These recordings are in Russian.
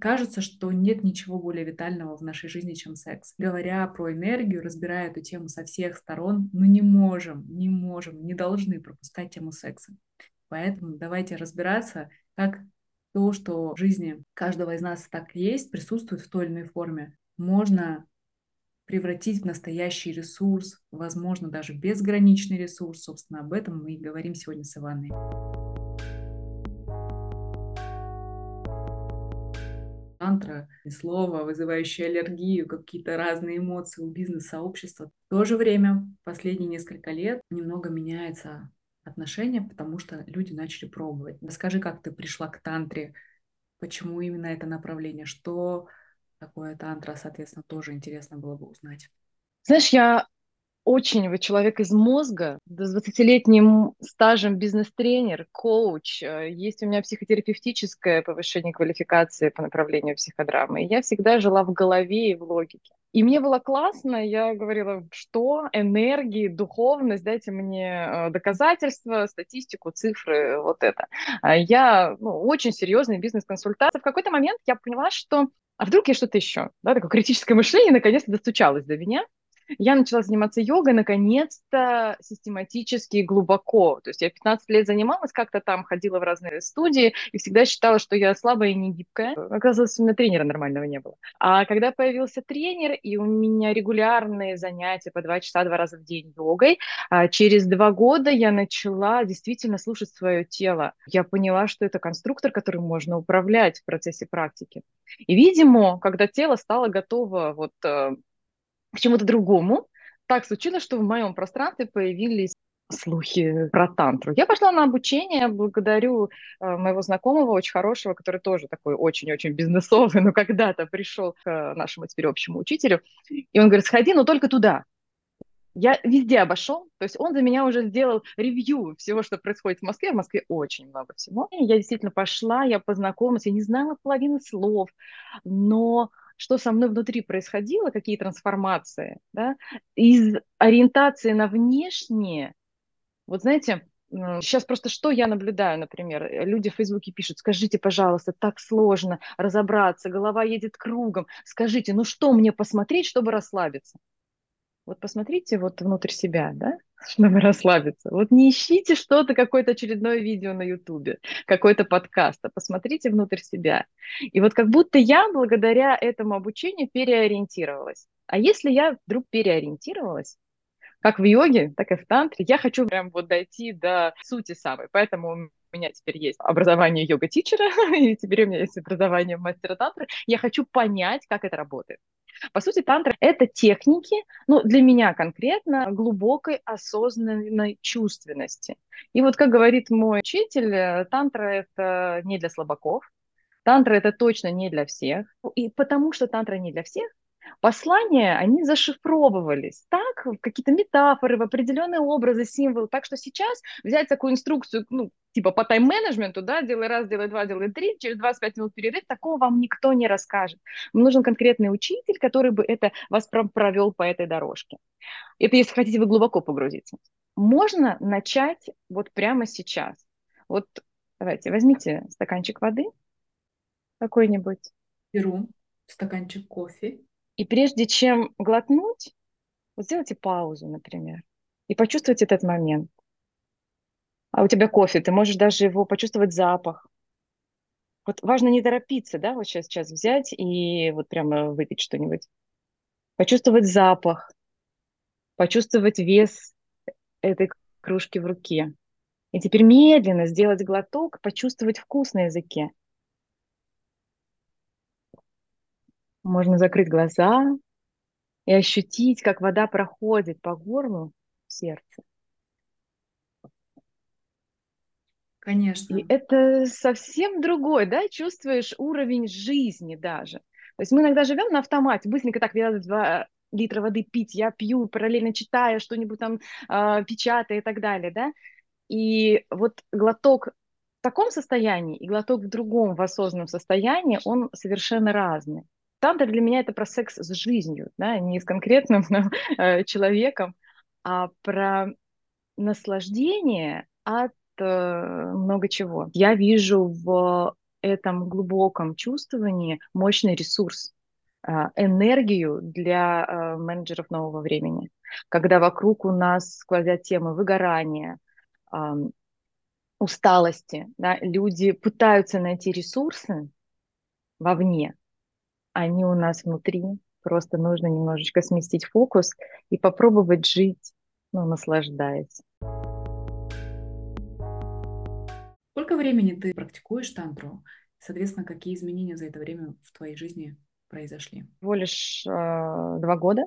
Кажется, что нет ничего более витального в нашей жизни, чем секс. Говоря про энергию, разбирая эту тему со всех сторон, ну не можем, не можем, не должны пропускать тему секса. Поэтому давайте разбираться, как то, что в жизни каждого из нас так есть, присутствует в той или иной форме, можно превратить в настоящий ресурс, возможно, даже безграничный ресурс. Собственно, об этом мы и говорим сегодня с Иваной. Тантра, слово, вызывающее аллергию, какие-то разные эмоции у бизнес-сообщества. В то же время последние несколько лет немного меняется отношение, потому что люди начали пробовать. Расскажи, как ты пришла к тантре, почему именно это направление, что такое тантра, соответственно, тоже интересно было бы узнать. Знаешь, я очень вы человек из мозга, с 20-летним стажем бизнес-тренер, коуч. Э, есть у меня психотерапевтическое повышение квалификации по направлению психодрамы. И я всегда жила в голове и в логике. И мне было классно, я говорила, что энергии, духовность, дайте мне э, доказательства, статистику, цифры, вот это. А я ну, очень серьезный бизнес-консультант. В какой-то момент я поняла, что а вдруг я что-то еще? Да, такое критическое мышление наконец-то достучалось до меня. Я начала заниматься йогой, наконец-то, систематически и глубоко. То есть я 15 лет занималась, как-то там ходила в разные студии и всегда считала, что я слабая и не гибкая. Оказывается, у меня тренера нормального не было. А когда появился тренер, и у меня регулярные занятия по два часа, два раза в день йогой, а через два года я начала действительно слушать свое тело. Я поняла, что это конструктор, которым можно управлять в процессе практики. И, видимо, когда тело стало готово вот э, к чему-то другому. Так случилось, что в моем пространстве появились слухи про тантру. Я пошла на обучение, благодарю э, моего знакомого, очень хорошего, который тоже такой очень-очень бизнесовый, но когда-то пришел к э, нашему теперь общему учителю, и он говорит, сходи, но только туда. Я везде обошел, то есть он за меня уже сделал ревью всего, что происходит в Москве. В Москве очень много всего. Я действительно пошла, я познакомилась, я не знала половины слов, но что со мной внутри происходило, какие трансформации, да, из ориентации на внешнее, вот знаете, Сейчас просто что я наблюдаю, например, люди в Фейсбуке пишут, скажите, пожалуйста, так сложно разобраться, голова едет кругом, скажите, ну что мне посмотреть, чтобы расслабиться? Вот посмотрите вот внутрь себя, да, чтобы расслабиться. Вот не ищите что-то, какое-то очередное видео на Ютубе, какой-то подкаст, а посмотрите внутрь себя. И вот как будто я благодаря этому обучению переориентировалась. А если я вдруг переориентировалась, как в йоге, так и в тантре, я хочу прям вот дойти до сути самой. Поэтому у меня теперь есть образование йога-тичера, и теперь у меня есть образование мастера тантры. Я хочу понять, как это работает. По сути, тантра — это техники, ну, для меня конкретно, глубокой осознанной чувственности. И вот, как говорит мой учитель, э, тантра — это не для слабаков, тантра — это точно не для всех. И потому что тантра не для всех, послания, они зашифровывались так, какие-то метафоры, в определенные образы, символы. Так что сейчас взять такую инструкцию, ну, типа по тайм-менеджменту, да, делай раз, делай два, делай три, через 25 минут перерыв, такого вам никто не расскажет. Вам нужен конкретный учитель, который бы это вас провел по этой дорожке. Это если хотите вы глубоко погрузиться. Можно начать вот прямо сейчас. Вот давайте, возьмите стаканчик воды какой-нибудь. Беру стаканчик кофе. И прежде чем глотнуть, вот сделайте паузу, например, и почувствуйте этот момент. А у тебя кофе, ты можешь даже его почувствовать запах. Вот важно не торопиться, да, вот сейчас, сейчас взять и вот прямо выпить что-нибудь. Почувствовать запах, почувствовать вес этой кружки в руке. И теперь медленно сделать глоток, почувствовать вкус на языке. Можно закрыть глаза и ощутить, как вода проходит по горлу в сердце. Конечно. И это совсем другой, да, чувствуешь уровень жизни даже. То есть мы иногда живем на автомате, быстренько так, надо два литра воды пить, я пью, параллельно читая что-нибудь там, э, печатая и так далее, да. И вот глоток в таком состоянии и глоток в другом, в осознанном состоянии, он совершенно разный тантра для меня это про секс с жизнью, да, не с конкретным э, человеком, а про наслаждение от э, много чего. Я вижу в этом глубоком чувствовании мощный ресурс, а, энергию для а, менеджеров нового времени. Когда вокруг у нас сквозят темы выгорания, усталости, да, люди пытаются найти ресурсы вовне, они у нас внутри. Просто нужно немножечко сместить фокус и попробовать жить, ну, наслаждаясь. Сколько времени ты практикуешь тантру? Соответственно, какие изменения за это время в твоей жизни произошли? Всего лишь э, два года,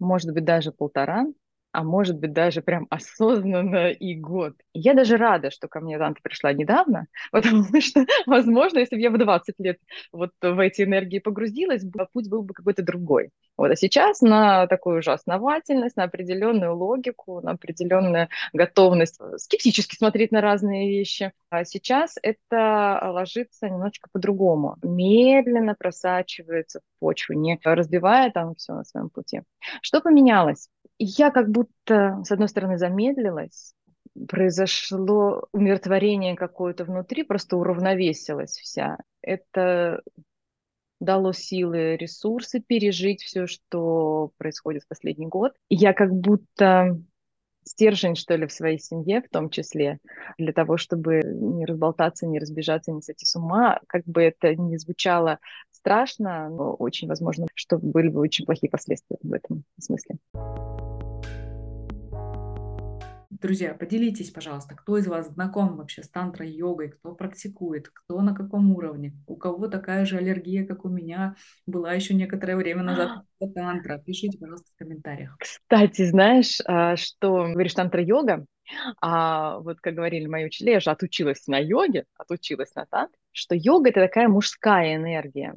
может быть, даже полтора а может быть даже прям осознанно и год. Я даже рада, что ко мне Данта пришла недавно, потому что, возможно, если бы я в 20 лет вот в эти энергии погрузилась, путь был бы какой-то другой. Вот, а сейчас на такую же основательность, на определенную логику, на определенную готовность скептически смотреть на разные вещи. А сейчас это ложится немножечко по-другому. Медленно просачивается в почву, не разбивая там все на своем пути. Что поменялось? я как будто, с одной стороны, замедлилась, произошло умиротворение какое-то внутри, просто уравновесилась вся. Это дало силы, ресурсы пережить все, что происходит в последний год. Я как будто стержень, что ли, в своей семье в том числе, для того, чтобы не разболтаться, не разбежаться, не сойти с ума. Как бы это ни звучало страшно, но очень возможно, что были бы очень плохие последствия в этом смысле. Друзья, поделитесь, пожалуйста, кто из вас знаком вообще с тантра-йогой, кто практикует, кто на каком уровне, у кого такая же аллергия, как у меня, была еще некоторое время назад тантра. Пишите, пожалуйста, в комментариях. Кстати, знаешь, а, что говоришь тантра-йога, а вот как говорили мои учителя, я же отучилась на йоге, отучилась на тантре, что йога – это такая мужская энергия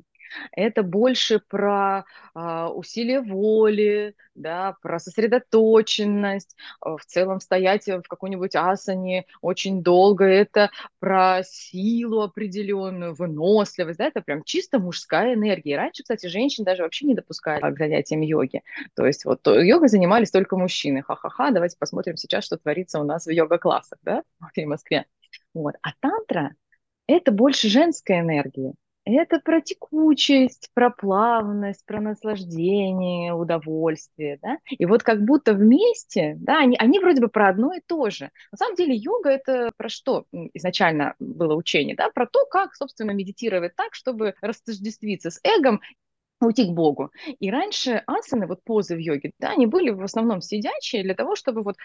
это больше про а, усилие воли, да, про сосредоточенность, а, в целом стоять в какой-нибудь асане очень долго, это про силу определенную, выносливость, да, это прям чисто мужская энергия. Раньше, кстати, женщин даже вообще не допускали к занятиям йоги. То есть вот йогой занимались только мужчины. Ха-ха-ха, давайте посмотрим сейчас, что творится у нас в йога-классах, да, в Москве. Вот. А тантра – это больше женская энергия. Это про текучесть, про плавность, про наслаждение, удовольствие, да. И вот как будто вместе, да, они, они вроде бы про одно и то же. На самом деле йога это про что изначально было учение, да, про то, как, собственно, медитировать так, чтобы растождествиться с эгом уйти к Богу. И раньше асаны, вот позы в йоге, да, они были в основном сидячие для того, чтобы вот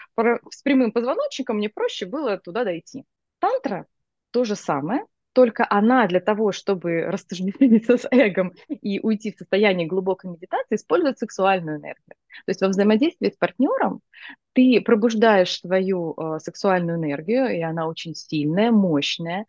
с прямым позвоночником мне проще было туда дойти. Тантра то же самое, только она для того, чтобы растождествиться с эгом и уйти в состояние глубокой медитации, использует сексуальную энергию. То есть во взаимодействии с партнером ты пробуждаешь свою э, сексуальную энергию, и она очень сильная, мощная.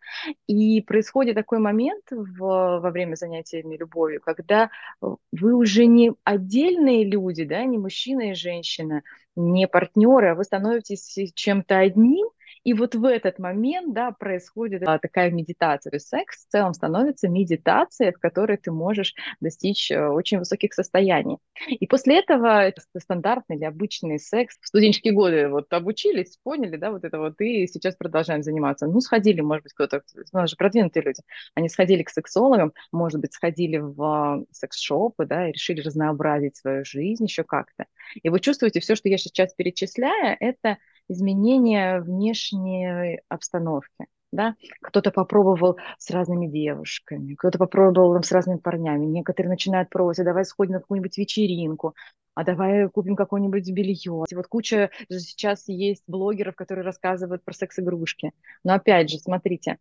И происходит такой момент в, во время занятиями любовью, когда вы уже не отдельные люди, да, не мужчина и женщина, не партнеры, а вы становитесь чем-то одним, и вот в этот момент, да, происходит а, такая медитация. То есть секс в целом становится медитацией, в которой ты можешь достичь э, очень высоких состояний. И после этого стандартный или обычный секс в студенческие годы вот обучились, поняли, да, вот это вот, и сейчас продолжаем заниматься. Ну, сходили, может быть, кто-то, у нас же продвинутые люди, они сходили к сексологам, может быть, сходили в а, секс-шопы, да, и решили разнообразить свою жизнь еще как-то. И вы чувствуете, все, что я сейчас перечисляю, это изменение внешней обстановки. Да? Кто-то попробовал с разными девушками, кто-то попробовал с разными парнями. Некоторые начинают пробовать, а давай сходим на какую-нибудь вечеринку, а давай купим какое-нибудь белье. И вот куча сейчас есть блогеров, которые рассказывают про секс-игрушки. Но опять же, смотрите,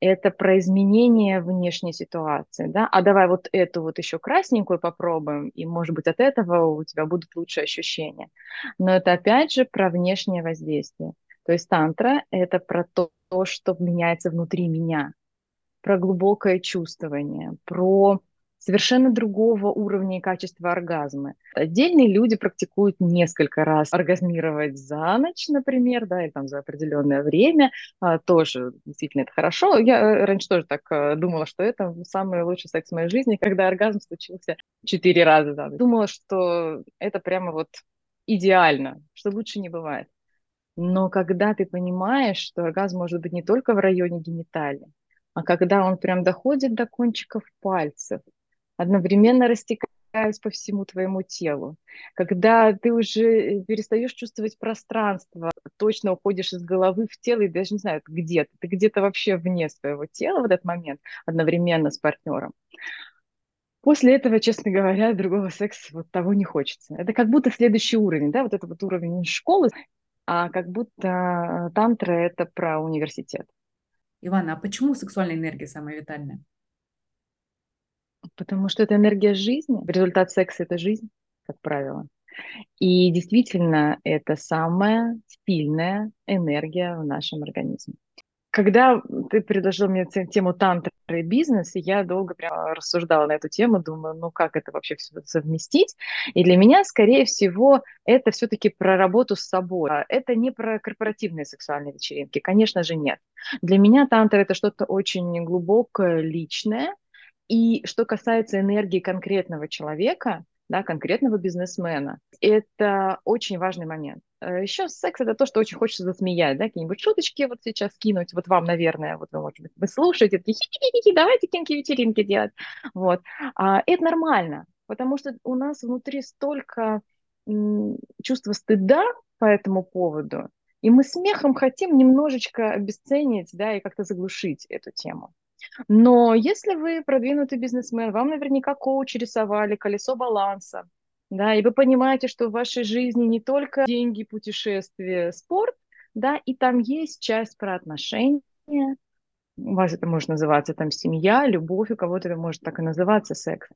это про изменение внешней ситуации, да, а давай вот эту вот еще красненькую попробуем, и, может быть, от этого у тебя будут лучшие ощущения. Но это опять же про внешнее воздействие. То есть тантра — это про то, что меняется внутри меня, про глубокое чувствование, про совершенно другого уровня и качества оргазма. Отдельные люди практикуют несколько раз оргазмировать за ночь, например, да, или там за определенное время. А, тоже действительно это хорошо. Я э, раньше тоже так э, думала, что это самый лучший секс в моей жизни, когда оргазм случился четыре раза за ночь. Думала, что это прямо вот идеально, что лучше не бывает. Но когда ты понимаешь, что оргазм может быть не только в районе гениталии, а когда он прям доходит до кончиков пальцев, одновременно растекаясь по всему твоему телу, когда ты уже перестаешь чувствовать пространство, точно уходишь из головы в тело и даже не знаю, где ты, ты где-то вообще вне своего тела в этот момент одновременно с партнером. После этого, честно говоря, другого секса вот того не хочется. Это как будто следующий уровень, да, вот это вот уровень школы, а как будто тантра – это про университет. Ивана, а почему сексуальная энергия самая витальная? Потому что это энергия жизни. Результат секса – это жизнь, как правило. И действительно, это самая сильная энергия в нашем организме. Когда ты предложил мне тему тантры и бизнес, я долго прям рассуждала на эту тему, думаю, ну как это вообще все совместить? И для меня, скорее всего, это все-таки про работу с собой. А это не про корпоративные сексуальные вечеринки, конечно же, нет. Для меня тантра это что-то очень глубокое, личное. И что касается энергии конкретного человека, да, конкретного бизнесмена. Это очень важный момент. Э, Еще секс – это то, что очень хочется засмеять, да, какие-нибудь шуточки вот сейчас кинуть, вот вам, наверное, вот вы, может быть, вы слушаете, такие хи-хи-хи, давайте кинки-вечеринки делать, вот. А, это нормально, потому что у нас внутри столько чувства стыда по этому поводу, и мы смехом хотим немножечко обесценить, да, и как-то заглушить эту тему. Но если вы продвинутый бизнесмен, вам наверняка коучи рисовали колесо баланса, да, и вы понимаете, что в вашей жизни не только деньги, путешествия, спорт, да, и там есть часть про отношения, у вас это может называться там семья, любовь, у кого-то это может так и называться секс.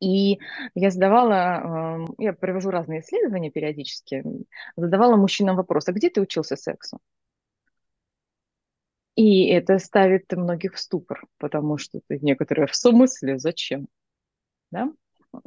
И я задавала, эм, я провожу разные исследования периодически, задавала мужчинам вопрос, а где ты учился сексу? И это ставит многих в ступор, потому что некоторые в смысле зачем? Да?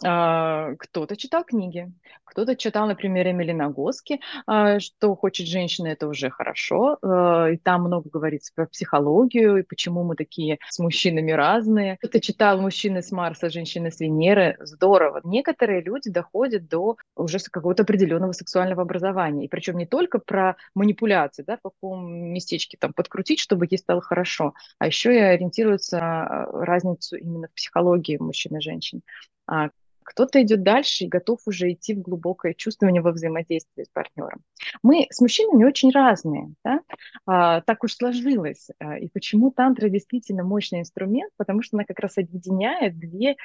А, кто-то читал книги, кто-то читал, например, Эмили Нагоски, а, что хочет женщина, это уже хорошо. А, и там много говорится про психологию и почему мы такие с мужчинами разные. Кто-то читал «Мужчины с Марса, женщины с Венеры». Здорово. Некоторые люди доходят до уже какого-то определенного сексуального образования. И причем не только про манипуляции, да, в каком местечке там подкрутить, чтобы ей стало хорошо, а еще и ориентируются на разницу именно в психологии мужчин и женщин. А кто-то идет дальше и готов уже идти в глубокое чувствование во взаимодействии с партнером. Мы с мужчинами очень разные, да? а, так уж сложилось. А, и почему тантра действительно мощный инструмент? Потому что она как раз объединяет две,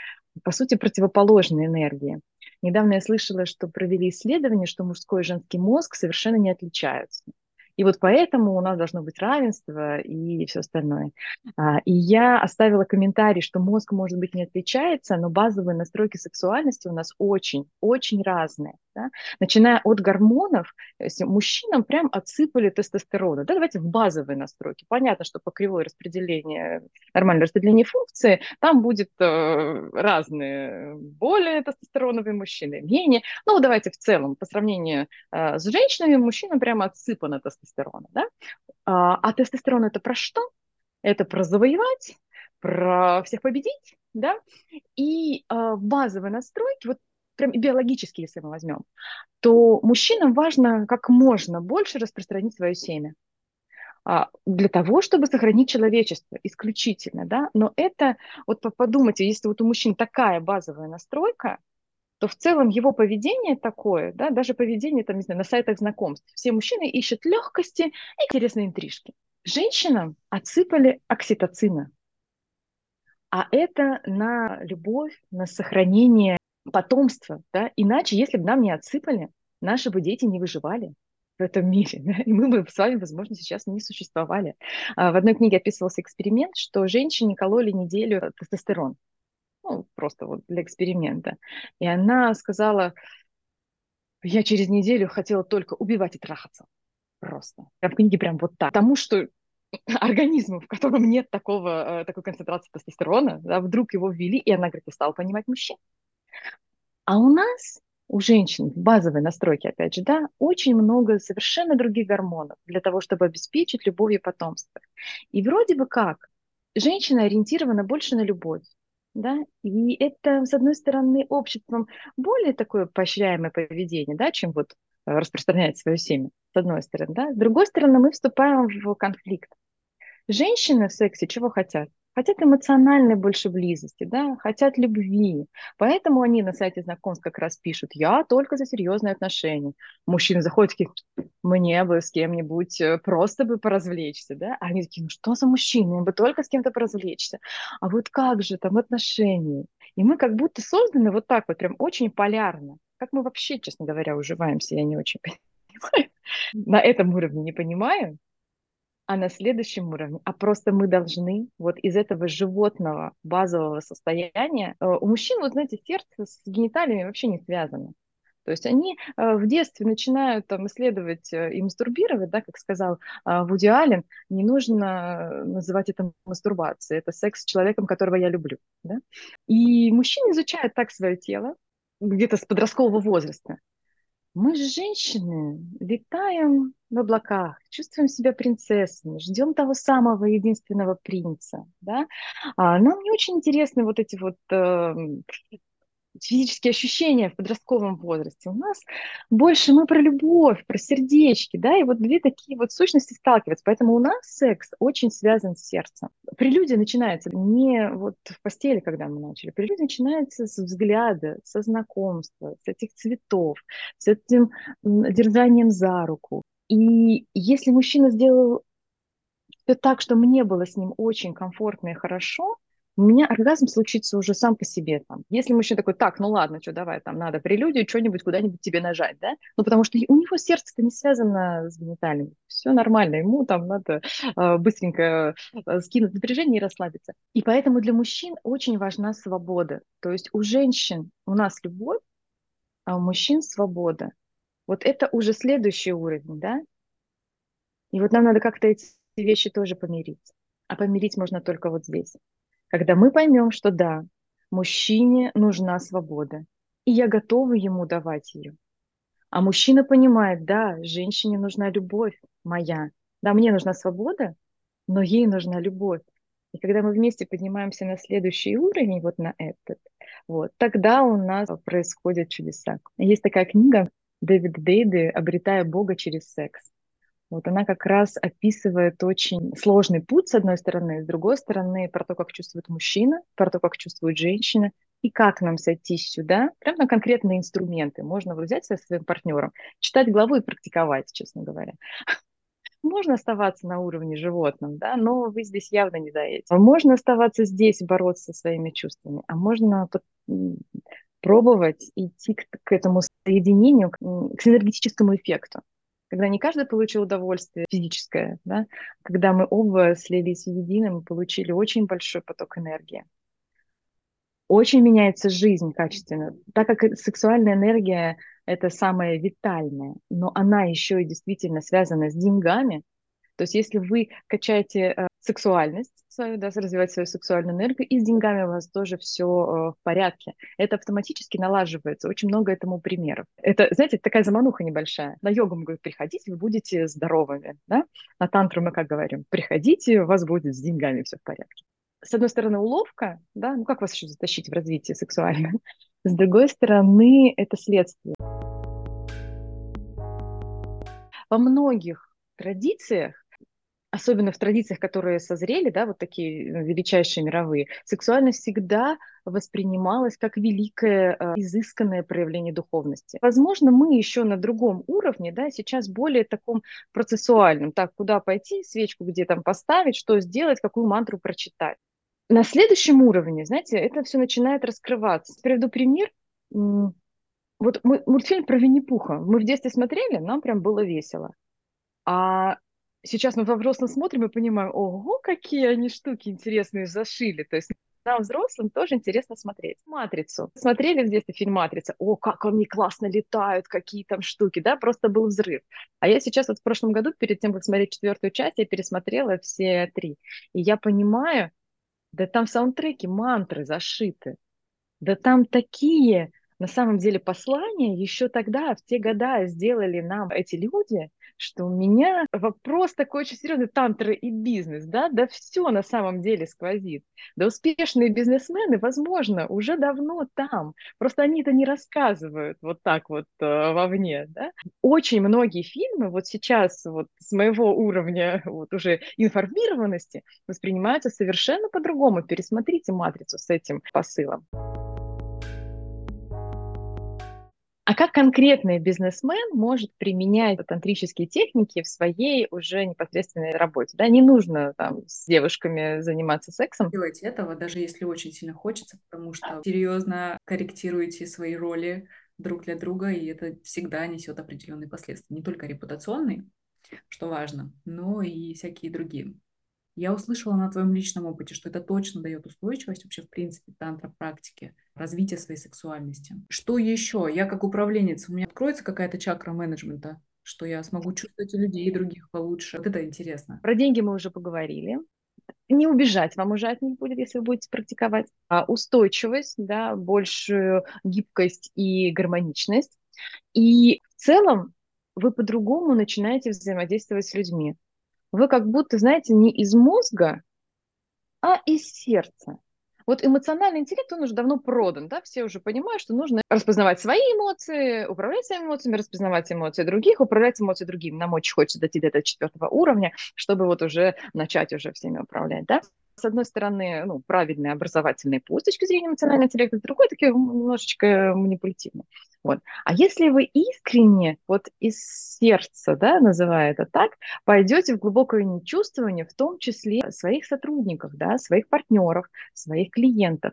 по сути, противоположные энергии. Недавно я слышала, что провели исследование, что мужской и женский мозг совершенно не отличаются. И вот поэтому у нас должно быть равенство и все остальное. А, и я оставила комментарий, что мозг, может быть, не отличается, но базовые настройки сексуальности у нас очень, очень разные. Да? Начиная от гормонов, мужчинам прям отсыпали тестостерона. Да, давайте в базовые настройки. Понятно, что по кривой распределения, нормальное распределение функции, там будет э, разные, более тестостероновые мужчины, менее. Ну, давайте в целом, по сравнению э, с женщинами, мужчинам прямо отсыпано тестостерона. Да? А, а тестостерон это про что? Это про завоевать, про всех победить, да, и э, базовые настройки, вот прям биологически, если мы возьмем, то мужчинам важно как можно больше распространить свое семя. А, для того, чтобы сохранить человечество исключительно, да, но это, вот подумайте, если вот у мужчин такая базовая настройка, то в целом его поведение такое, да, даже поведение там, не знаю, на сайтах знакомств, все мужчины ищут легкости и интересные интрижки. Женщинам отсыпали окситоцина, а это на любовь, на сохранение потомство, да, иначе, если бы нам не отсыпали, наши бы дети не выживали в этом мире, да? и мы бы с вами, возможно, сейчас не существовали. А в одной книге описывался эксперимент, что женщине кололи неделю тестостерон, ну, просто вот для эксперимента. И она сказала, я через неделю хотела только убивать и трахаться. Просто. Прям в книге прям вот так. Потому что организму, в котором нет такого, э, такой концентрации тестостерона, да, вдруг его ввели, и она, говорит, стала понимать мужчин. А у нас, у женщин, в базовой настройке, опять же, да, очень много совершенно других гормонов для того, чтобы обеспечить любовь и потомство. И вроде бы как, женщина ориентирована больше на любовь. Да? И это, с одной стороны, обществом более такое поощряемое поведение, да, чем вот распространять свое семя, с одной стороны. Да? С другой стороны, мы вступаем в конфликт. Женщины в сексе чего хотят? Хотят эмоциональной больше близости, да, хотят любви. Поэтому они на сайте знакомств как раз пишут, я только за серьезные отношения. Мужчины заходят такие, мне бы с кем-нибудь э, просто бы поразвлечься, да. А они такие, ну что за мужчины, им бы только с кем-то поразвлечься. А вот как же там отношения? И мы как будто созданы вот так вот, прям очень полярно. Как мы вообще, честно говоря, уживаемся, я не очень понимаю. На этом уровне не понимаю, а на следующем уровне, а просто мы должны вот из этого животного базового состояния, э, у мужчин, вот знаете, сердце с гениталиями вообще не связано. То есть они э, в детстве начинают там исследовать э, и мастурбировать, да, как сказал Вуди Аллен, не нужно называть это мастурбацией, это секс с человеком, которого я люблю. Да? И мужчины изучают так свое тело, где-то с подросткового возраста. Мы же женщины, летаем в облаках, чувствуем себя принцессами, ждем того самого единственного принца. Да? А нам не очень интересны вот эти вот э, физические ощущения в подростковом возрасте. У нас больше мы про любовь, про сердечки, да, и вот две такие вот сущности сталкиваются. Поэтому у нас секс очень связан с сердцем. Прелюдия начинается не вот в постели, когда мы начали. Прелюдия начинается с взгляда, со знакомства, с этих цветов, с этим держанием за руку. И если мужчина сделал все так, что мне было с ним очень комфортно и хорошо, у меня оргазм случится уже сам по себе. Там. Если мужчина такой, так, ну ладно, что, давай, там надо прелюдию, что-нибудь куда-нибудь тебе нажать, да? Ну, потому что у него сердце-то не связано с гениталиями. Все нормально, ему там надо э, быстренько э, скинуть напряжение и расслабиться. И поэтому для мужчин очень важна свобода. То есть у женщин у нас любовь, а у мужчин свобода. Вот это уже следующий уровень, да? И вот нам надо как-то эти вещи тоже помирить. А помирить можно только вот здесь. Когда мы поймем, что да, мужчине нужна свобода, и я готова ему давать ее. А мужчина понимает, да, женщине нужна любовь моя. Да, мне нужна свобода, но ей нужна любовь. И когда мы вместе поднимаемся на следующий уровень, вот на этот, вот, тогда у нас происходят чудеса. Есть такая книга Дэвид Дейды «Обретая Бога через секс». Вот она как раз описывает очень сложный путь, с одной стороны, с другой стороны, про то, как чувствует мужчина, про то, как чувствует женщина, и как нам сойти сюда, прямо на конкретные инструменты. Можно взять со своим партнером, читать главу и практиковать, честно говоря. Можно оставаться на уровне животном, да, но вы здесь явно не даете. Можно оставаться здесь, бороться со своими чувствами, а можно пробовать идти к, к этому соединению, к, к синергетическому эффекту когда не каждый получил удовольствие физическое, да, когда мы оба слились в едино, мы получили очень большой поток энергии. Очень меняется жизнь качественно, так как сексуальная энергия – это самая витальная, но она еще и действительно связана с деньгами. То есть если вы качаете э, сексуальность свою, да, развивать свою сексуальную энергию, и с деньгами у вас тоже все э, в порядке. Это автоматически налаживается. Очень много этому примеров. Это, знаете, такая замануха небольшая. На йогу мы говорим, приходите, вы будете здоровыми. Да? На тантру мы как говорим, приходите, у вас будет с деньгами все в порядке. С одной стороны, уловка, да, ну как вас еще затащить в развитие сексуальное? С другой стороны, это следствие. Во многих традициях особенно в традициях, которые созрели, да, вот такие э, величайшие мировые, сексуальность всегда воспринималась как великое, э, изысканное проявление духовности. Возможно, мы еще на другом уровне, да, сейчас более таком процессуальном, так, куда пойти, свечку где там поставить, что сделать, какую мантру прочитать. На следующем уровне, знаете, это все начинает раскрываться. Приведу пример. Вот мультфильм про Винни-Пуха. Мы в детстве смотрели, нам прям было весело. А сейчас мы во взрослом смотрим и понимаем, ого, какие они штуки интересные зашили. То есть нам, взрослым, тоже интересно смотреть. «Матрицу». Смотрели в детстве фильм «Матрица». О, как они классно летают, какие там штуки, да, просто был взрыв. А я сейчас вот в прошлом году, перед тем, как смотреть четвертую часть, я пересмотрела все три. И я понимаю, да там в саундтреке мантры зашиты. Да там такие, на самом деле, послания еще тогда, в те года сделали нам эти люди, что у меня вопрос такой очень серьезный, тантра и бизнес, да, да все на самом деле сквозит. Да успешные бизнесмены, возможно, уже давно там, просто они это не рассказывают вот так вот э, вовне, да. Очень многие фильмы вот сейчас вот с моего уровня вот уже информированности воспринимаются совершенно по-другому. Пересмотрите «Матрицу» с этим посылом. А как конкретный бизнесмен может применять тантрические техники в своей уже непосредственной работе? Да, не нужно там с девушками заниматься сексом. Делать этого, даже если очень сильно хочется, потому что серьезно корректируете свои роли друг для друга, и это всегда несет определенные последствия. Не только репутационные, что важно, но и всякие другие. Я услышала на твоем личном опыте, что это точно дает устойчивость вообще в принципе тантра практике, развитие своей сексуальности. Что еще? Я как управленец, у меня откроется какая-то чакра менеджмента, что я смогу чувствовать людей других получше. Вот это интересно. Про деньги мы уже поговорили. Не убежать вам уже от них будет, если вы будете практиковать. А устойчивость, да, большую гибкость и гармоничность. И в целом вы по-другому начинаете взаимодействовать с людьми вы как будто, знаете, не из мозга, а из сердца. Вот эмоциональный интеллект, он уже давно продан, да, все уже понимают, что нужно распознавать свои эмоции, управлять своими эмоциями, распознавать эмоции других, управлять эмоциями другим. Нам очень хочется дойти до этого четвертого уровня, чтобы вот уже начать уже всеми управлять, да с одной стороны, ну, правильный образовательный путь с точки зрения эмоционального интеллекта, с другой таки немножечко манипулятивный. Вот. А если вы искренне, вот из сердца, да, называя это так, пойдете в глубокое нечувствование, в том числе своих сотрудников, да, своих партнеров, своих клиентов,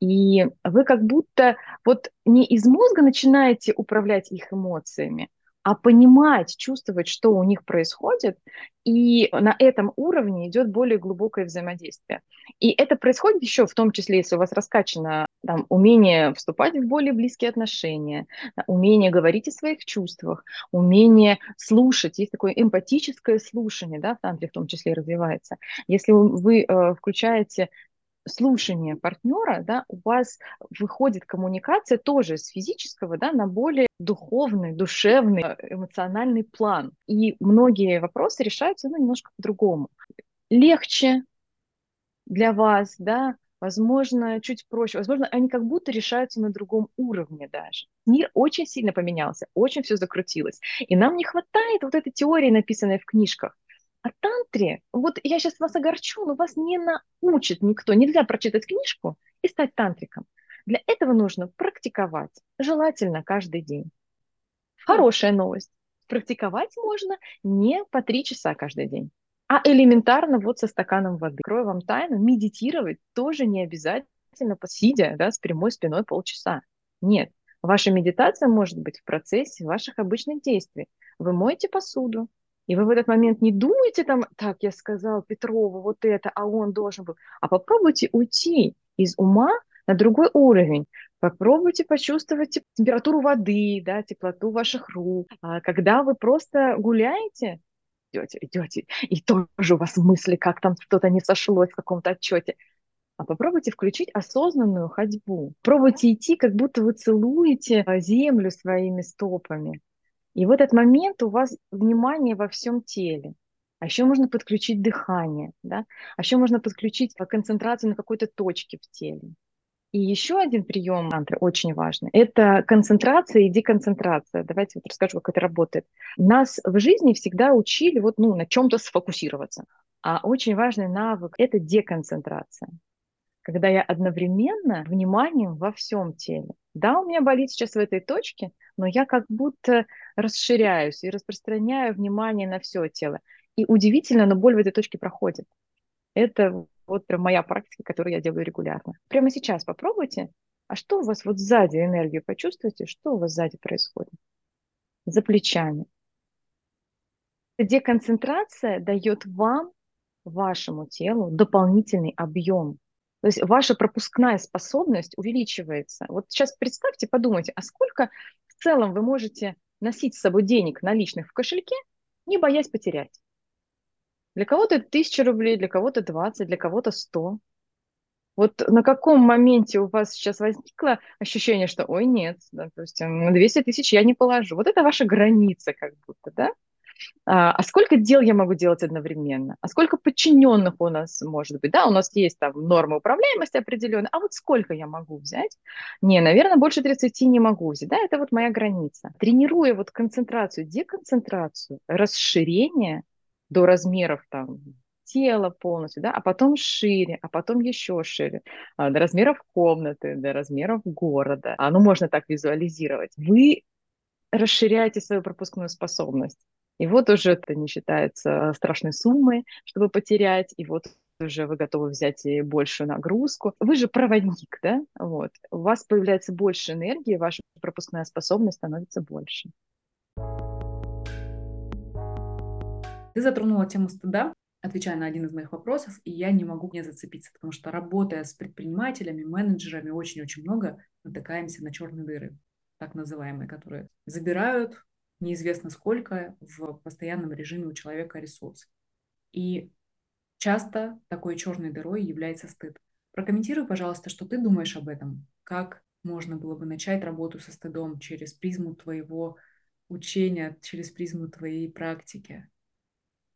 и вы как будто вот не из мозга начинаете управлять их эмоциями, а понимать, чувствовать, что у них происходит, и на этом уровне идет более глубокое взаимодействие. И это происходит еще в том числе, если у вас раскачано там, умение вступать в более близкие отношения, умение говорить о своих чувствах, умение слушать. Есть такое эмпатическое слушание, да, в тантре в том числе развивается. Если вы э, включаете слушание партнера, да, у вас выходит коммуникация тоже с физического да, на более духовный, душевный, э, эмоциональный план. И многие вопросы решаются ну, немножко по-другому. Легче для вас, да, возможно, чуть проще, возможно, они как будто решаются на другом уровне даже. Мир очень сильно поменялся, очень все закрутилось. И нам не хватает вот этой теории, написанной в книжках. А тантре, вот я сейчас вас огорчу, но вас не научит никто. Нельзя прочитать книжку и стать тантриком. Для этого нужно практиковать, желательно каждый день. Хорошая новость. Практиковать можно не по три часа каждый день, а элементарно вот со стаканом воды. Крою вам тайну, медитировать тоже не обязательно посидя да, с прямой спиной полчаса. Нет, ваша медитация может быть в процессе ваших обычных действий. Вы моете посуду, и вы в этот момент не думаете там, так, я сказал Петрову вот это, а он должен был. А попробуйте уйти из ума на другой уровень. Попробуйте почувствовать температуру воды, да, теплоту ваших рук. А когда вы просто гуляете, идете, идете, и тоже у вас мысли, как там что-то не сошлось в каком-то отчете. А попробуйте включить осознанную ходьбу. Пробуйте идти, как будто вы целуете а, землю своими стопами. И в этот момент у вас внимание во всем теле. А еще можно подключить дыхание, да? А еще можно подключить концентрацию на какой-то точке в теле. И еще один прием мантры очень важный – это концентрация и деконцентрация. Давайте вот расскажу, как это работает. Нас в жизни всегда учили вот, ну, на чем-то сфокусироваться. А очень важный навык – это деконцентрация. Когда я одновременно вниманием во всем теле. Да, у меня болит сейчас в этой точке, но я как будто расширяюсь и распространяю внимание на все тело. И удивительно, но боль в этой точке проходит. Это вот прям моя практика, которую я делаю регулярно. Прямо сейчас попробуйте. А что у вас вот сзади энергию почувствуйте, что у вас сзади происходит? За плечами. Деконцентрация дает вам, вашему телу, дополнительный объем. То есть ваша пропускная способность увеличивается. Вот сейчас представьте, подумайте, а сколько в целом вы можете носить с собой денег наличных в кошельке, не боясь потерять? Для кого-то это тысяча рублей, для кого-то 20, для кого-то 100. Вот на каком моменте у вас сейчас возникло ощущение, что, ой, нет, допустим, на 200 тысяч я не положу. Вот это ваша граница как будто, да? А, а сколько дел я могу делать одновременно? А сколько подчиненных у нас может быть? Да, у нас есть там нормы управляемости определенные, а вот сколько я могу взять? Не, наверное, больше 30 не могу взять. Да, это вот моя граница. Тренируя вот концентрацию, деконцентрацию, расширение до размеров там тела полностью, да, а потом шире, а потом еще шире, а, до размеров комнаты, до размеров города. А, ну, можно так визуализировать. Вы расширяете свою пропускную способность. И вот уже это не считается страшной суммой, чтобы потерять, и вот уже вы готовы взять и большую нагрузку. Вы же проводник, да? Вот. У вас появляется больше энергии, ваша пропускная способность становится больше. Ты затронула тему стыда, отвечая на один из моих вопросов, и я не могу не зацепиться, потому что работая с предпринимателями, менеджерами, очень-очень много натыкаемся на черные дыры, так называемые, которые забирают неизвестно сколько в постоянном режиме у человека ресурс. И часто такой черной дырой является стыд. Прокомментируй, пожалуйста, что ты думаешь об этом. Как можно было бы начать работу со стыдом через призму твоего учения, через призму твоей практики?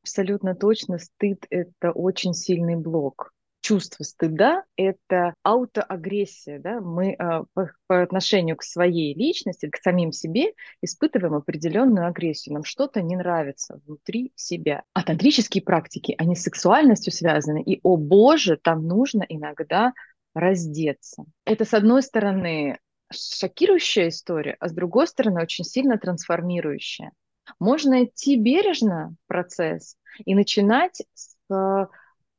Абсолютно точно, стыд – это очень сильный блок чувство стыда – это аутоагрессия. Да? Мы э, по, по отношению к своей личности, к самим себе испытываем определенную агрессию. Нам что-то не нравится внутри себя. А тантрические практики, они с сексуальностью связаны. И, о боже, там нужно иногда раздеться. Это, с одной стороны, шокирующая история, а с другой стороны, очень сильно трансформирующая. Можно идти бережно процесс и начинать с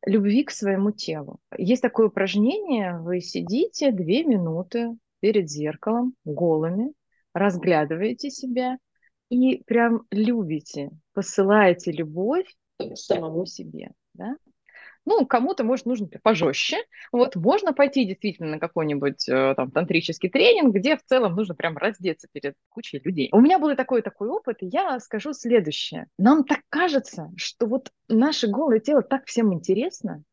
любви к своему телу. Есть такое упражнение, вы сидите две минуты перед зеркалом голыми, разглядываете себя и прям любите, посылаете любовь самому себе. Да? Ну, кому-то, может, нужно пожестче. Вот можно пойти действительно на какой-нибудь э, там тантрический тренинг, где в целом нужно прям раздеться перед кучей людей. У меня был такой такой опыт, и я скажу следующее. Нам так кажется, что вот наше голое тело так всем интересно,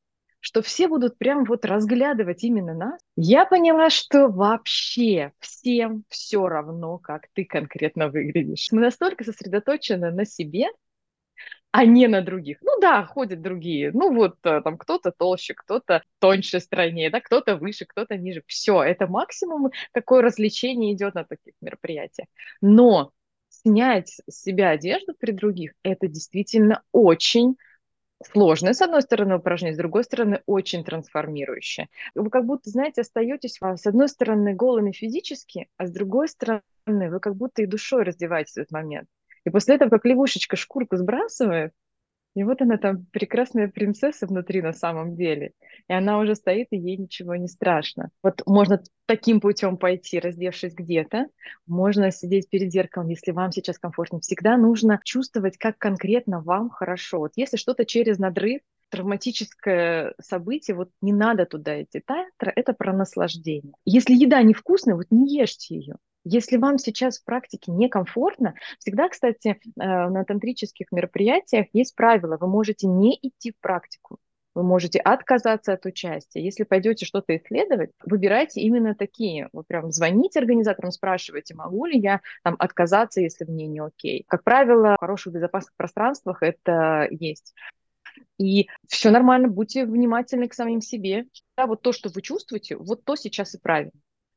что все будут прям вот разглядывать именно нас. Я поняла, что вообще всем все равно, как ты конкретно выглядишь. Мы настолько сосредоточены на себе, а не на других. Ну да, ходят другие. Ну вот э, там кто-то толще, кто-то тоньше, стройнее, да, кто-то выше, кто-то ниже. Все, это максимум, какое развлечение идет на таких мероприятиях. Но снять с себя одежду при других, это действительно очень сложное, с одной стороны, упражнение, с другой стороны, очень трансформирующее. Вы как будто, знаете, остаетесь, а, с одной стороны, голыми физически, а с другой стороны, вы как будто и душой раздеваетесь в этот момент. И после этого, как лягушечка шкурку сбрасывает, и вот она там прекрасная принцесса внутри на самом деле. И она уже стоит, и ей ничего не страшно. Вот можно таким путем пойти, раздевшись где-то. Можно сидеть перед зеркалом, если вам сейчас комфортно. Всегда нужно чувствовать, как конкретно вам хорошо. Вот если что-то через надрыв, травматическое событие, вот не надо туда идти. Тантра – это про наслаждение. Если еда невкусная, вот не ешьте ее. Если вам сейчас в практике некомфортно, всегда, кстати, э, на тантрических мероприятиях есть правило, вы можете не идти в практику, вы можете отказаться от участия. Если пойдете что-то исследовать, выбирайте именно такие. Вы прям звоните организаторам, спрашивайте, могу ли я там отказаться, если мне не окей. Как правило, в хороших безопасных пространствах это есть. И все нормально, будьте внимательны к самим себе. Да, вот то, что вы чувствуете, вот то сейчас и правильно.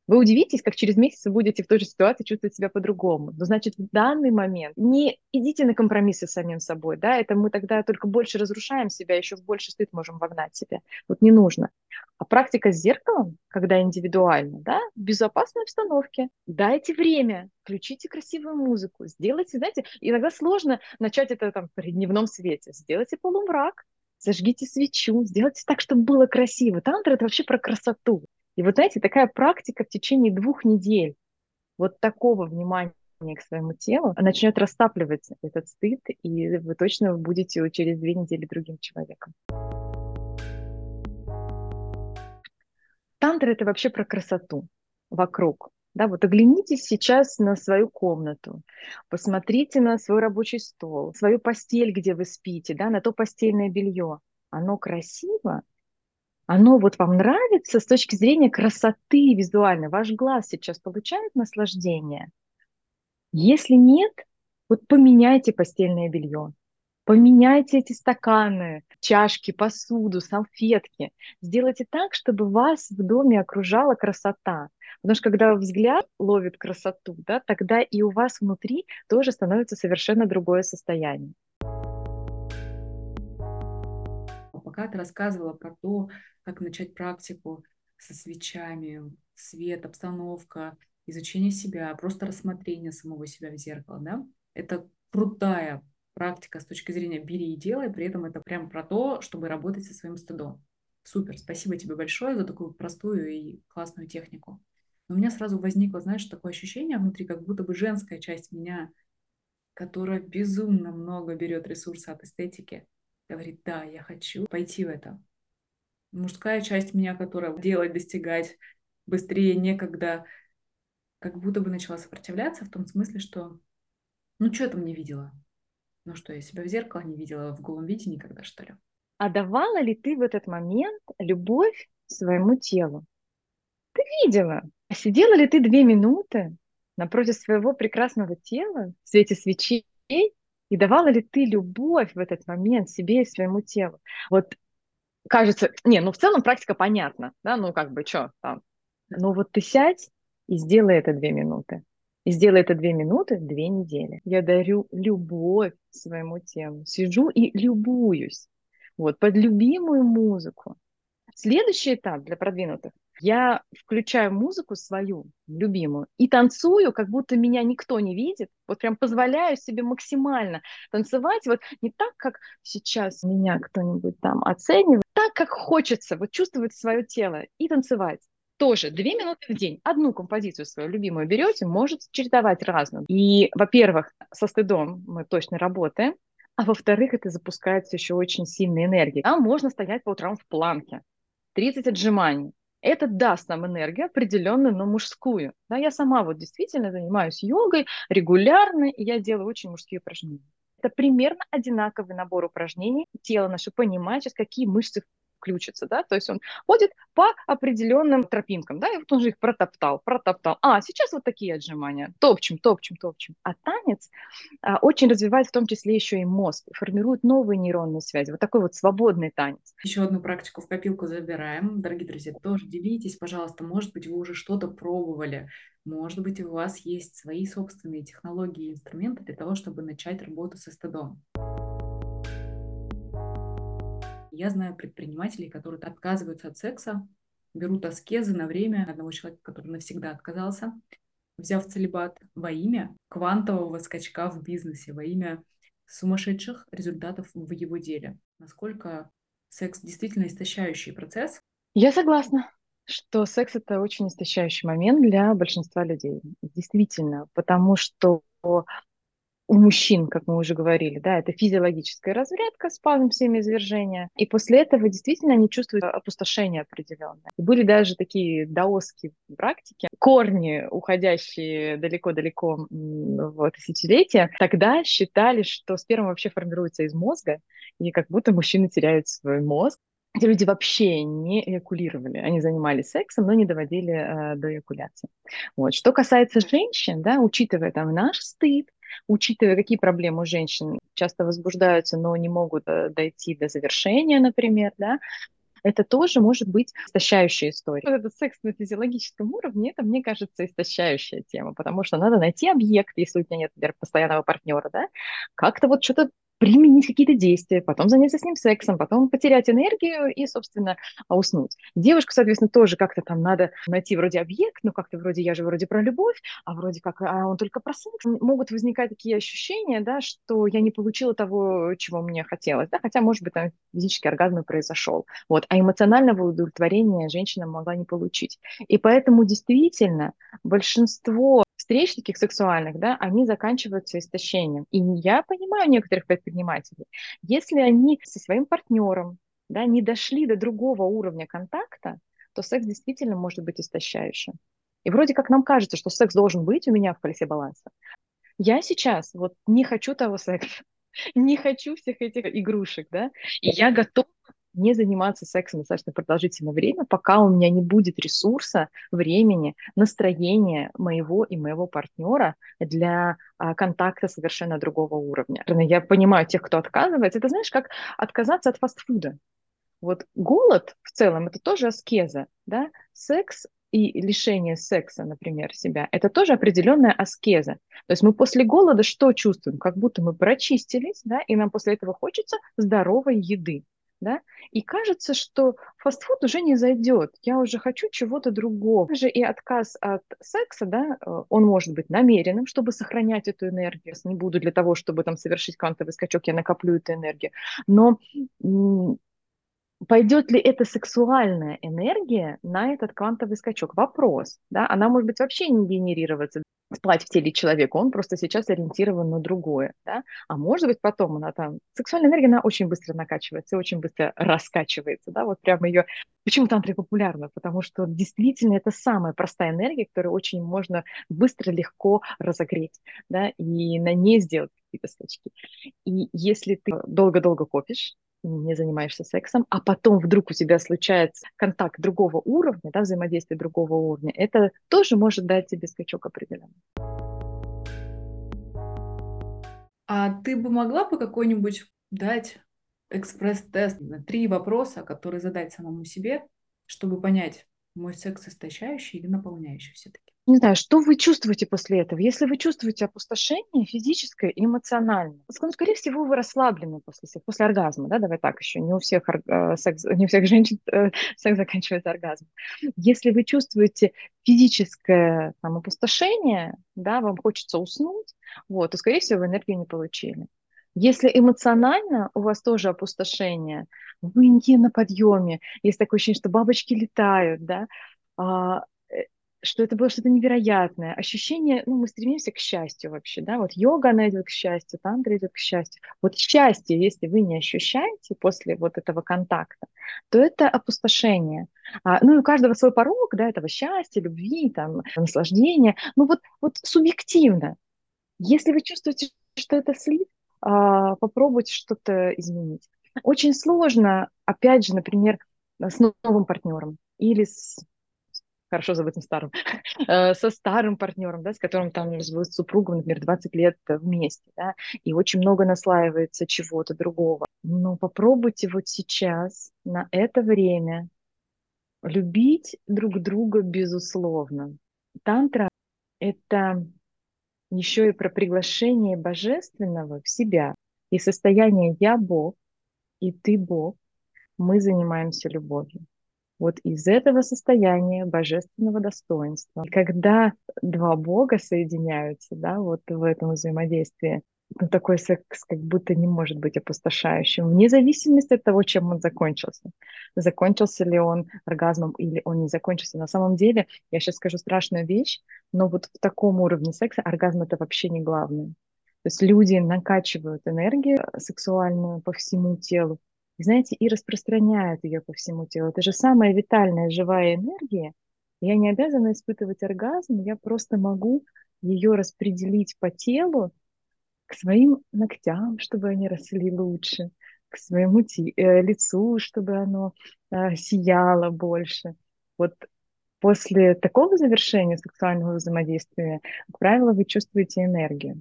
Вы удивитесь, как через месяц вы будете в той же ситуации чувствовать себя по-другому. Но значит, в данный момент не идите на компромиссы с самим собой, да, это мы тогда только больше разрушаем себя, еще в больше стыд можем вогнать себя. Вот не нужно. А практика с зеркалом, когда индивидуально, да, в безопасной обстановке, дайте время, включите красивую музыку, сделайте, знаете, иногда сложно начать это там при дневном свете, сделайте полумрак, зажгите свечу, сделайте так, чтобы было красиво. Тантра – это вообще про красоту. И вот, знаете, такая практика в течение двух недель вот такого внимания к своему телу начнет растапливать этот стыд, и вы точно будете через две недели другим человеком. Тантра – это вообще про красоту вокруг. Да, вот оглянитесь сейчас на свою комнату, посмотрите на свой рабочий стол, свою постель, где вы спите, да, на то постельное белье. Оно красиво, оно вот вам нравится с точки зрения красоты визуально, ваш глаз сейчас получает наслаждение. Если нет, Вот поменяйте постельное белье, поменяйте эти стаканы, чашки, посуду, салфетки. Сделайте так, чтобы вас в доме окружала красота. Потому что когда взгляд ловит красоту, да, тогда и у вас внутри тоже становится совершенно другое состояние. Пока ты рассказывала про то, как начать практику со свечами, свет, обстановка, изучение себя, просто рассмотрение самого себя в зеркало, да, это крутая практика с точки зрения бери и делай, при этом это прям про то, чтобы работать со своим стыдом. Супер, спасибо тебе большое за такую простую и классную технику. Но у меня сразу возникло, знаешь, такое ощущение внутри, как будто бы женская часть меня, которая безумно много берет ресурса от эстетики, говорит, да, я хочу пойти в это. Мужская часть меня, которая делать, достигать быстрее, некогда, как будто бы начала сопротивляться в том смысле, что ну что я там не видела? Ну что, я себя в зеркало не видела в голом виде никогда, что ли? А давала ли ты в этот момент любовь своему телу? Ты видела. А сидела ли ты две минуты напротив своего прекрасного тела в свете свечей и давала ли ты любовь в этот момент себе и своему телу? Вот кажется, не, ну в целом практика понятна, да, ну как бы что там. Но вот ты сядь и сделай это две минуты. И сделай это две минуты, две недели. Я дарю любовь своему телу. Сижу и любуюсь. Вот, под любимую музыку. Следующий этап для продвинутых. Я включаю музыку свою, любимую, и танцую, как будто меня никто не видит. Вот прям позволяю себе максимально танцевать. Вот не так, как сейчас меня кто-нибудь там оценивает, так, как хочется, вот чувствовать свое тело и танцевать тоже две минуты в день. Одну композицию свою любимую берете, можете чередовать разную. И, во-первых, со стыдом мы точно работаем, а во-вторых, это запускается еще очень сильной энергией. А можно стоять по утрам в планке. 30 отжиманий. Это даст нам энергию определенную, но мужскую. Да, я сама вот действительно занимаюсь йогой регулярно, и я делаю очень мужские упражнения. Это примерно одинаковый набор упражнений. Тело наше понимает сейчас, какие мышцы включится, да, то есть он ходит по определенным тропинкам, да, и вот он же их протоптал, протоптал. А, сейчас вот такие отжимания, топчем, топчем, топчем. А танец а, очень развивает в том числе еще и мозг, формирует новые нейронные связи, вот такой вот свободный танец. Еще одну практику в копилку забираем. Дорогие друзья, тоже делитесь, пожалуйста, может быть, вы уже что-то пробовали, может быть, у вас есть свои собственные технологии и инструменты для того, чтобы начать работу со стыдом. Я знаю предпринимателей, которые отказываются от секса, берут аскезы на время одного человека, который навсегда отказался, взяв целебат во имя квантового скачка в бизнесе, во имя сумасшедших результатов в его деле. Насколько секс действительно истощающий процесс? Я согласна что секс это очень истощающий момент для большинства людей. Действительно, потому что у мужчин, как мы уже говорили, да, это физиологическая разрядка, спазм семяизвержения, и после этого действительно они чувствуют опустошение определенное. Были даже такие даосские практики, корни, уходящие далеко-далеко в тысячелетия, тогда считали, что сперма вообще формируется из мозга, и как будто мужчины теряют свой мозг. Эти люди вообще не эякулировали, они занимались сексом, но не доводили э, до эякуляции. Вот. Что касается женщин, да, учитывая там наш стыд, учитывая, какие проблемы у женщин часто возбуждаются, но не могут э, дойти до завершения, например, да, это тоже может быть истощающая история. Вот этот секс на физиологическом уровне, это, мне кажется, истощающая тема, потому что надо найти объект, если у тебя нет, например, постоянного партнера, да, как-то вот что-то применить какие-то действия, потом заняться с ним сексом, потом потерять энергию и, собственно, уснуть. Девушка, соответственно, тоже как-то там надо найти вроде объект, ну как-то вроде я же вроде про любовь, а вроде как а он только про секс. Могут возникать такие ощущения, да, что я не получила того, чего мне хотелось, да, хотя, может быть, там физический оргазм и произошел. Вот. А эмоционального удовлетворения женщина могла не получить. И поэтому действительно большинство встреч таких сексуальных, да, они заканчиваются истощением. И я понимаю некоторых предпринимателей, если они со своим партнером да, не дошли до другого уровня контакта, то секс действительно может быть истощающим. И вроде как нам кажется, что секс должен быть у меня в колесе баланса. Я сейчас вот не хочу того секса, не хочу всех этих игрушек, да, и я готова не заниматься сексом достаточно продолжительное время, пока у меня не будет ресурса, времени, настроения моего и моего партнера для а, контакта совершенно другого уровня. Я понимаю тех, кто отказывается. Это знаешь, как отказаться от фастфуда. Вот голод в целом это тоже аскеза, да? Секс и лишение секса, например, себя, это тоже определенная аскеза. То есть мы после голода что чувствуем? Как будто мы прочистились, да, и нам после этого хочется здоровой еды. Да? И кажется, что фастфуд уже не зайдет, я уже хочу чего-то другого. Также и отказ от секса, да, э, он может быть намеренным, чтобы сохранять эту энергию. Не буду для того, чтобы там совершить квантовый скачок, я накоплю эту энергию. Но пойдет ли эта сексуальная энергия на этот квантовый скачок? Вопрос. Да? Она может быть вообще не генерироваться, спать в теле человека, он просто сейчас ориентирован на другое. Да? А может быть потом она там... Сексуальная энергия, она очень быстро накачивается, очень быстро раскачивается. Да? Вот прямо ее... Почему тантра популярна? Потому что действительно это самая простая энергия, которую очень можно быстро, легко разогреть да? и на ней сделать какие-то скачки. И если ты долго-долго копишь, не занимаешься сексом, а потом вдруг у тебя случается контакт другого уровня, да, взаимодействие другого уровня, это тоже может дать тебе скачок определенный. А ты бы могла бы какой-нибудь дать экспресс-тест на три вопроса, которые задать самому себе, чтобы понять, мой секс истощающий или наполняющий все-таки? Не знаю, что вы чувствуете после этого? Если вы чувствуете опустошение физическое и эмоциональное, ну, скорее всего, вы расслаблены после, после оргазма, да, давай так еще, не у всех, э, секс, не у всех женщин э, секс заканчивается оргазмом. Если вы чувствуете физическое там, опустошение, да, вам хочется уснуть, вот, то, скорее всего, вы энергию не получили. Если эмоционально у вас тоже опустошение, вы не на подъеме, есть такое ощущение, что бабочки летают, да, а, что это было что-то невероятное. Ощущение, ну, мы стремимся к счастью вообще, да, вот йога, она идет к счастью, тантра идет к счастью. Вот счастье, если вы не ощущаете после вот этого контакта, то это опустошение. А, ну, и у каждого свой порог, да, этого счастья, любви, там, наслаждения. Ну, вот, вот субъективно. Если вы чувствуете, что это слив, а, попробуйте что-то изменить. Очень сложно, опять же, например, с новым партнером или с хорошо забытым старым, э, со старым партнером, да, с которым там с супругом, например, 20 лет вместе, да, и очень много наслаивается чего-то другого. Но попробуйте вот сейчас, на это время, любить друг друга безусловно. Тантра — это еще и про приглашение божественного в себя и состояние «я Бог» и «ты Бог», мы занимаемся любовью вот из этого состояния божественного достоинства. И когда два Бога соединяются, да, вот в этом взаимодействии, ну, такой секс как будто не может быть опустошающим, вне зависимости от того, чем он закончился. Закончился ли он оргазмом или он не закончился. На самом деле, я сейчас скажу страшную вещь, но вот в таком уровне секса оргазм это вообще не главное. То есть люди накачивают энергию сексуальную по всему телу, знаете, и распространяют ее по всему телу. Это же самая витальная живая энергия. Я не обязана испытывать оргазм, я просто могу ее распределить по телу к своим ногтям, чтобы они росли лучше, к своему э, лицу, чтобы оно э, сияло больше. Вот после такого завершения сексуального взаимодействия, как правило, вы чувствуете энергию.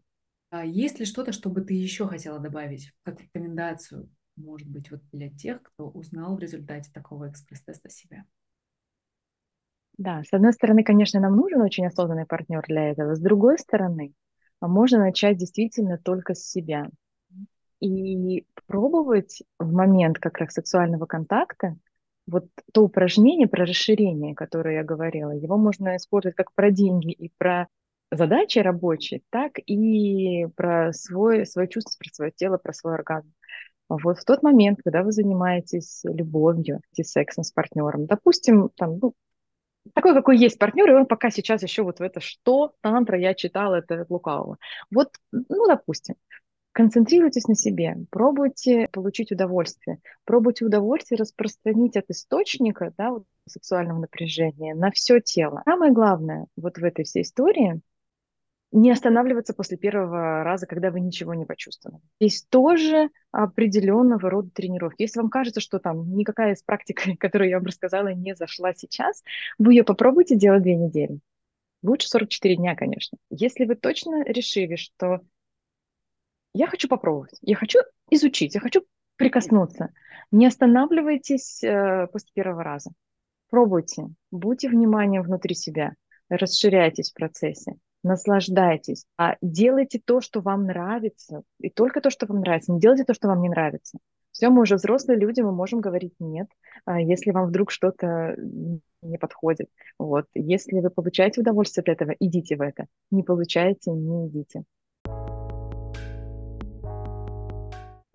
А есть ли что-то, что бы ты еще хотела добавить, как рекомендацию может быть, вот для тех, кто узнал в результате такого экспресс-теста себя? Да, с одной стороны, конечно, нам нужен очень осознанный партнер для этого. С другой стороны, можно начать действительно только с себя. И пробовать в момент как раз сексуального контакта вот то упражнение про расширение, которое я говорила, его можно использовать как про деньги и про задачи рабочие, так и про свой, свое чувство, про свое тело, про свой оргазм. Вот в тот момент, когда вы занимаетесь любовью, сексом с партнером, допустим, там, ну, такой, какой есть партнер, и он пока сейчас еще вот в это что, тантра, я читала это лукавого. Вот, ну, допустим, концентрируйтесь на себе, пробуйте получить удовольствие, пробуйте удовольствие распространить от источника да, вот, сексуального напряжения на все тело. Самое главное вот в этой всей истории не останавливаться после первого раза, когда вы ничего не почувствовали. Здесь тоже определенного рода тренировки. Если вам кажется, что там никакая из практик, которую я вам рассказала, не зашла сейчас, вы ее попробуйте делать две недели. Лучше 44 дня, конечно. Если вы точно решили, что я хочу попробовать, я хочу изучить, я хочу прикоснуться, не останавливайтесь э, после первого раза. Пробуйте, будьте вниманием внутри себя, расширяйтесь в процессе наслаждайтесь, а делайте то, что вам нравится, и только то, что вам нравится, не делайте то, что вам не нравится. Все, мы уже взрослые люди, мы можем говорить нет, а если вам вдруг что-то не подходит. Вот. Если вы получаете удовольствие от этого, идите в это. Не получаете, не идите.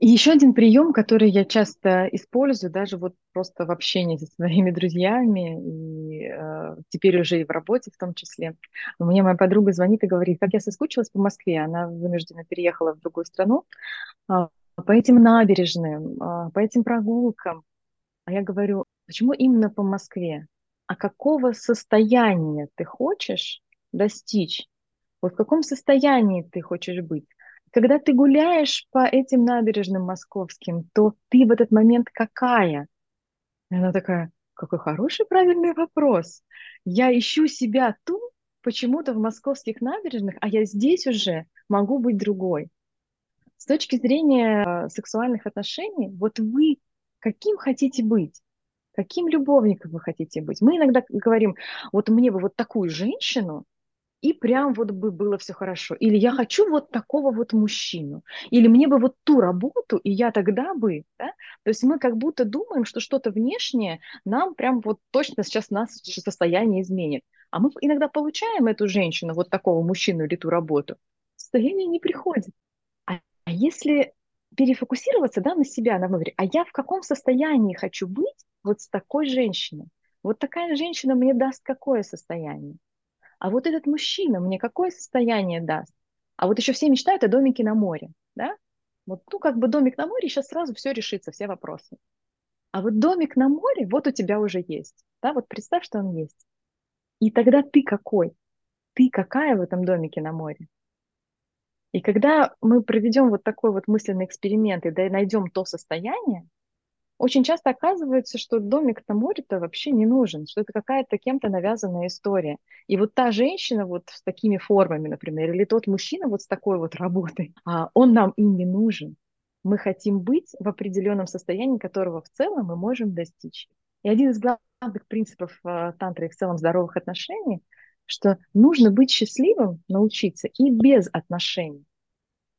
И еще один прием, который я часто использую, даже вот просто в общении со своими друзьями, и э, теперь уже и в работе в том числе. Мне моя подруга звонит и говорит, как я соскучилась по Москве. Она вынуждена переехала в другую страну. Э, по этим набережным, э, по этим прогулкам. А я говорю, почему именно по Москве? А какого состояния ты хочешь достичь? Вот в каком состоянии ты хочешь быть? Когда ты гуляешь по этим набережным московским, то ты в этот момент какая? И она такая, какой хороший, правильный вопрос. Я ищу себя ту, почему-то в московских набережных, а я здесь уже могу быть другой. С точки зрения э, сексуальных отношений, вот вы каким хотите быть? Каким любовником вы хотите быть? Мы иногда говорим, вот мне бы вот такую женщину, и прям вот бы было все хорошо. Или я хочу вот такого вот мужчину. Или мне бы вот ту работу, и я тогда бы, да? То есть мы как будто думаем, что что-то внешнее нам прям вот точно сейчас нас состояние изменит. А мы иногда получаем эту женщину, вот такого мужчину или ту работу, состояние не приходит. А, а если перефокусироваться да, на себя, на внутрь, а я в каком состоянии хочу быть вот с такой женщиной? Вот такая женщина мне даст какое состояние? А вот этот мужчина мне какое состояние даст? А вот еще все мечтают о домике на море, да? Вот, ну, как бы домик на море, сейчас сразу все решится, все вопросы. А вот домик на море, вот у тебя уже есть, да? Вот представь, что он есть. И тогда ты какой? Ты какая в этом домике на море? И когда мы проведем вот такой вот мысленный эксперимент и найдем то состояние, очень часто оказывается, что домик на море-то вообще не нужен, что это какая-то кем-то навязанная история. И вот та женщина вот с такими формами, например, или тот мужчина вот с такой вот работой, а он нам и не нужен. Мы хотим быть в определенном состоянии, которого в целом мы можем достичь. И один из главных принципов э, тантры в целом здоровых отношений, что нужно быть счастливым, научиться и без отношений.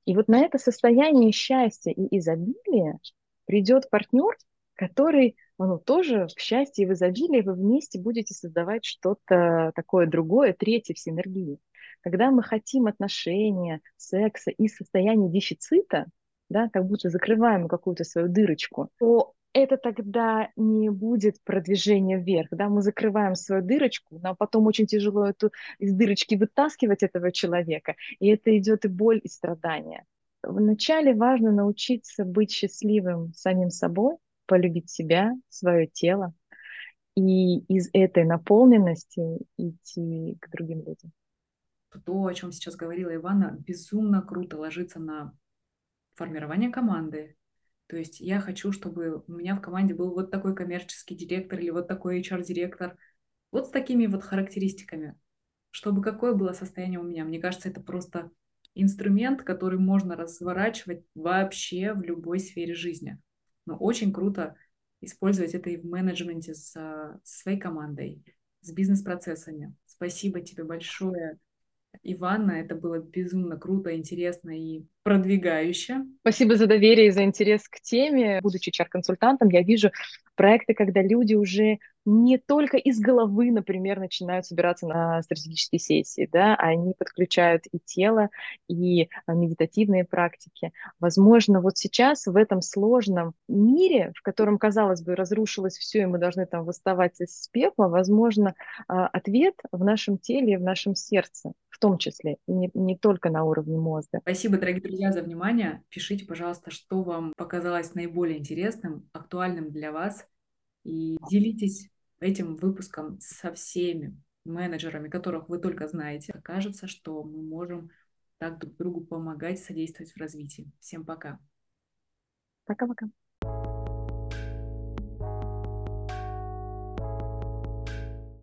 И вот на это состояние счастья и изобилия придет партнер, который ну, тоже в счастье и в изобилии вы вместе будете создавать что-то такое другое, третье в синергии. Когда мы хотим отношения, секса и состояния дефицита, да, как будто закрываем какую-то свою дырочку, то это тогда не будет продвижение вверх, да, мы закрываем свою дырочку, но потом очень тяжело эту из дырочки вытаскивать этого человека, и это идет и боль, и страдания. Вначале важно научиться быть счастливым самим собой, полюбить себя, свое тело, и из этой наполненности идти к другим людям. То, о чем сейчас говорила Ивана, безумно круто ложится на формирование команды. То есть я хочу, чтобы у меня в команде был вот такой коммерческий директор или вот такой HR-директор, вот с такими вот характеристиками, чтобы какое было состояние у меня. Мне кажется, это просто инструмент, который можно разворачивать вообще в любой сфере жизни. Но очень круто использовать это и в менеджменте с, с своей командой, с бизнес-процессами. Спасибо тебе большое, Иванна. Это было безумно круто, интересно и продвигающе. Спасибо за доверие и за интерес к теме. Будучи HR-консультантом, я вижу проекты, когда люди уже не только из головы, например, начинают собираться на стратегические сессии, да, они подключают и тело, и а, медитативные практики. Возможно, вот сейчас в этом сложном мире, в котором, казалось бы, разрушилось все, и мы должны там восставать из пепла, возможно, а, ответ в нашем теле и в нашем сердце, в том числе, не, не только на уровне мозга. Спасибо, дорогие друзья, за внимание. Пишите, пожалуйста, что вам показалось наиболее интересным, актуальным для вас. И делитесь этим выпуском со всеми. менеджерами, которых вы только знаете, окажется, что мы можем так друг другу помогать, содействовать в развитии. Всем пока. Пока-пока.